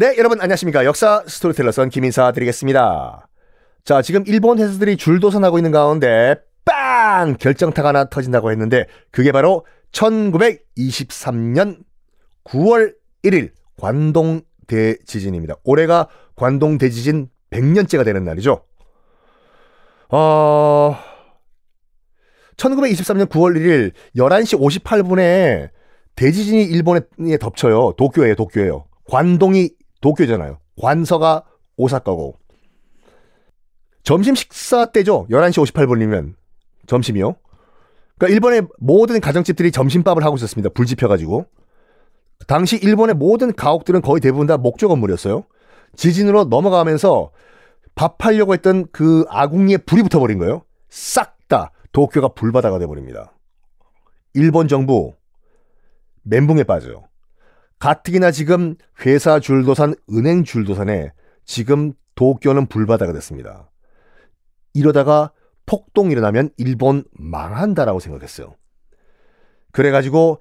네, 여러분 안녕하십니까. 역사 스토리텔러 썬킴 인사 드리겠습니다. 자, 지금 일본 회사들이 줄도산하고 있는 가운데 빵! 결정타가 하나 터진다고 했는데 그게 바로 1923년 9월 1일 관동 대지진입니다. 올해가 관동 대지진 100년째가 되는 날이죠. 어... 1923년 9월 1일 11시 58분에 대지진이 일본에 덮쳐요. 도쿄에 도쿄에요. 관동이 도쿄잖아요. 관서가 오사카고. 점심 식사 때죠. 11시 58분이면 점심이요. 그러니까 일본의 모든 가정집들이 점심밥을 하고 있었습니다. 불 지펴가지고. 당시 일본의 모든 가옥들은 거의 대부분 다 목조 건물이었어요. 지진으로 넘어가면서 밥하려고 했던 그 아궁이에 불이 붙어버린 거예요. 싹 다 도쿄가 불바다가 돼버립니다. 일본 정부 멘붕에 빠져요. 가뜩이나 지금 회사 줄도산, 은행 줄도산에 지금 도쿄는 불바다가 됐습니다. 이러다가 폭동이 일어나면 일본 망한다라고 생각했어요. 그래가지고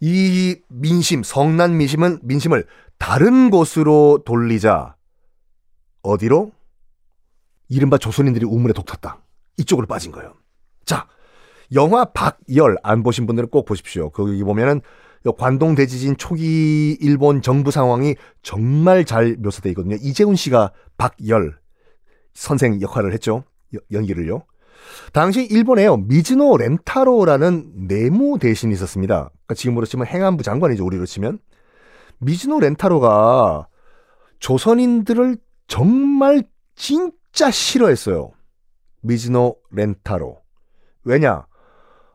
이 민심, 성난 민심은 민심을 다른 곳으로 돌리자 어디로? 이른바 조선인들이 우물에 독 탔다. 이쪽으로 빠진 거예요. 자, 영화 박열 안 보신 분들은 꼭 보십시오. 거기 보면은 관동 대지진 초기 일본 정부 상황이 정말 잘 묘사되어 있거든요. 이재훈 씨가 박열 선생 역할을 했죠. 연기를요. 당시 일본에요. 미즈노 렌타로라는 내무 대신이 있었습니다. 그러니까 지금으로 치면 행안부 장관이죠. 우리로 치면. 미즈노 렌타로가 조선인들을 정말 진짜 싫어했어요. 미즈노 렌타로. 왜냐?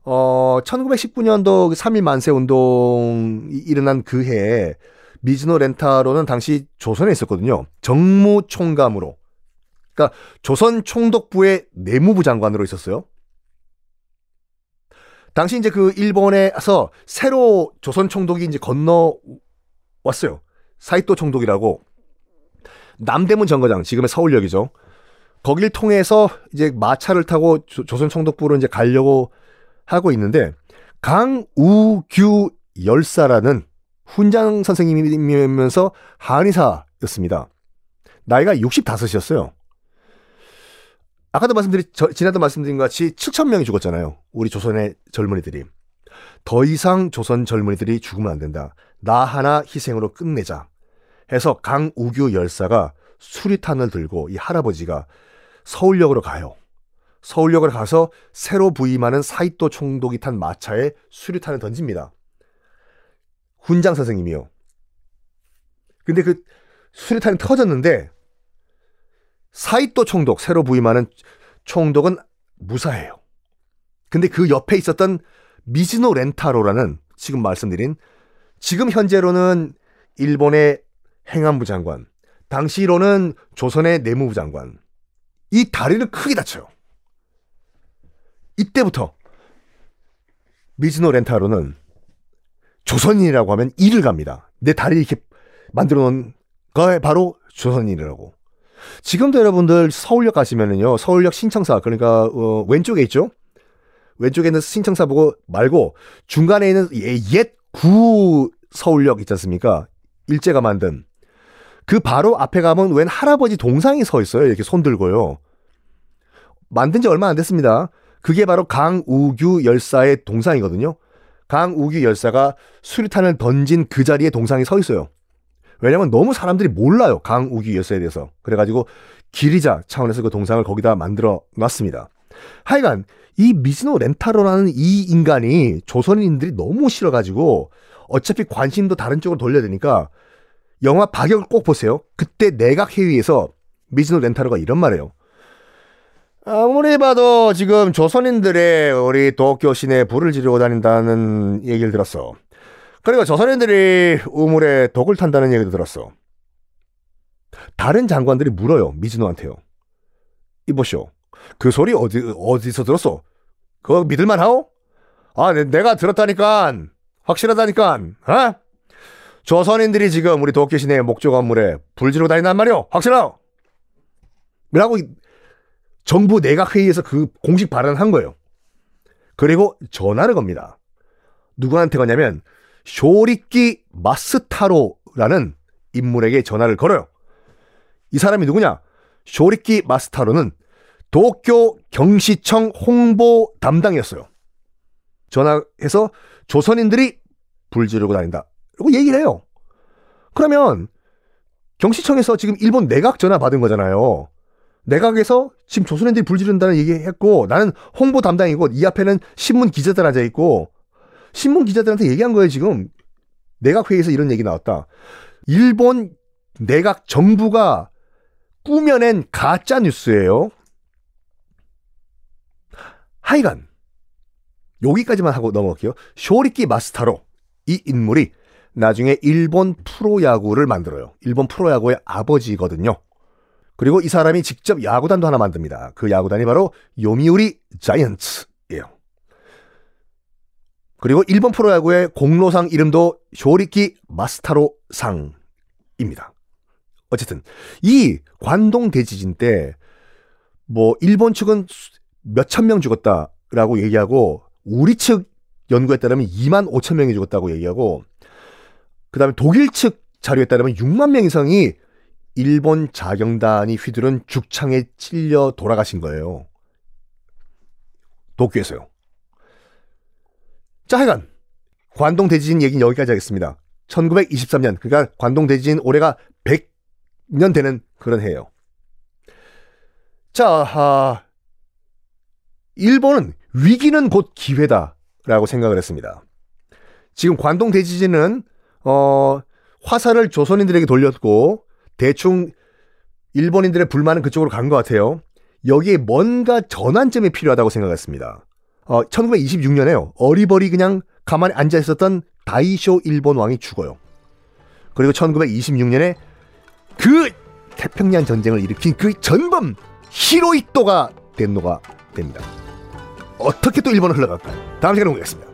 어, 1919년도 3.1 만세 운동이 일어난 그 해에 미즈노 렌타로는 당시 조선에 있었거든요. 정무총감으로. 그러니까 조선 총독부의 내무부 장관으로 있었어요. 당시 이제 그 일본에서 새로 조선 총독이 이제 건너 왔어요. 사이토 총독이라고 남대문 정거장 지금의 서울역이죠. 거길 통해서 이제 마차를 타고 조, 조선 총독부로 이제 가려고 하고 있는데 강우규 열사라는 훈장 선생님이면서 한의사였습니다. 나이가 65이었어요. 아까도 말씀드린, 저, 지난도 말씀드린 것 같이 7천 명이 죽었잖아요. 우리 조선의 젊은이들이. 더 이상 조선 젊은이들이 죽으면 안 된다. 나 하나 희생으로 끝내자. 해서 강우규 열사가 수리탄을 들고 이 할아버지가 서울역으로 가요. 서울역을 가서 새로 부임하는 사이토 총독이 탄 마차에 수류탄을 던집니다. 훈장 선생님이요. 근데 그 수류탄이 터졌는데 사이토 총독 새로 부임하는 총독은 무사해요. 근데 그 옆에 있었던 미즈노 렌타로라는 지금 말씀드린 지금 현재로는 일본의 행안부 장관, 당시로는 조선의 내무부 장관 이 다리를 크게 다쳐요. 이때부터 미즈노 렌타로는 조선인이라고 하면 일을 갑니다. 내 다리 이렇게 만들어 놓은 거에 바로 조선인이라고. 지금도 여러분들 서울역 가시면은요, 서울역 신청사, 그러니까, 어, 왼쪽에 있죠? 왼쪽에 있는 신청사 보고 말고 중간에 있는 옛 구 서울역 있지 않습니까? 일제가 만든. 그 바로 앞에 가면 웬 할아버지 동상이 서 있어요. 이렇게 손 들고요. 만든 지 얼마 안 됐습니다. 그게 바로 강우규 열사의 동상이거든요. 강우규 열사가 수류탄을 던진 그 자리에 동상이 서 있어요. 왜냐면 너무 사람들이 몰라요. 강우기 여사에 대해서. 그래가지고 기리자 차원에서 그 동상을 거기다 만들어 놨습니다. 하여간 이 미즈노 렌타로라는 이 인간이 조선인들이 너무 싫어가지고 어차피 관심도 다른 쪽으로 돌려야 되니까 영화 박역을 꼭 보세요. 그때 내각 회의에서 미즈노 렌타로가 이런 말해요. 아무리 봐도 지금 조선인들의 우리 도쿄 시내에 불을 지르고 다닌다는 얘기를 들었어. 그리고 조선인들이 우물에 독을 탄다는 얘기도 들었어. 다른 장관들이 물어요. 미즈노한테요. 이보쇼. 그 소리 어디, 어디서 들었어? 그거 믿을만 하오? 아, 내, 가 들었다니까. 확실하다니까. 어? 조선인들이 지금 우리 도쿄 시내 목조 건물에 불 지르고 다닌단 말이오. 확실하오? 라고 정부 내각 회의에서 그 공식 발언을 한 거예요. 그리고 전화를 겁니다. 누구한테 거냐면 쇼리끼 마스타로라는 인물에게 전화를 걸어요. 이 사람이 누구냐? 쇼리끼 마스타로는 도쿄 경시청 홍보 담당이었어요. 전화해서 조선인들이 불 지르고 다닌다. 라고 얘기를 해요. 그러면 경시청에서 지금 일본 내각 전화 받은 거잖아요. 내각에서 지금 조선인들이 불 지른다는 얘기했고 나는 홍보 담당이고 이 앞에는 신문 기자들 앉아 있고 신문 기자들한테 얘기한 거예요 지금 내각 회의에서 이런 얘기 나왔다. 일본 내각 정부가 꾸며낸 가짜 뉴스예요. 하여간 여기까지만 하고 넘어갈게요. 쇼리키 마스타로 이 인물이 나중에 일본 프로야구를 만들어요. 일본 프로야구의 아버지거든요. 그리고 이 사람이 직접 야구단도 하나 만듭니다. 그 야구단이 바로 요미우리 자이언츠예요. 그리고 일본 프로야구의 공로상 이름도 쇼리키 마스타로 상입니다. 어쨌든 이 관동 대지진 때 뭐 일본 측은 몇천 명 죽었다라고 얘기하고 우리 측 연구에 따르면 2만 5천 명이 죽었다고 얘기하고 그다음에 독일 측 자료에 따르면 6만 명 이상이 일본 자경단이 휘두른 죽창에 찔려 돌아가신 거예요. 도쿄에서요. 자, 하여간 관동 대지진 얘기는 여기까지 하겠습니다. 1923년, 그러니까 관동 대지진 올해가 100년 되는 그런 해예요. 자, 아, 일본은 위기는 곧 기회다라고 생각을 했습니다. 지금 관동 대지진은 어, 화살을 조선인들에게 돌렸고 대충 일본인들의 불만은 그쪽으로 간 것 같아요. 여기에 뭔가 전환점이 필요하다고 생각했습니다. 어, 1926년에요. 어리버리 그냥 가만히 앉아 있었던 다이쇼 일본 왕이 죽어요. 그리고 1926년에 그 태평양 전쟁을 일으킨 그 전범 히로이토가 덴노가 됩니다. 어떻게 또 일본을 흘러갈까요? 다음 시간에 보겠습니다.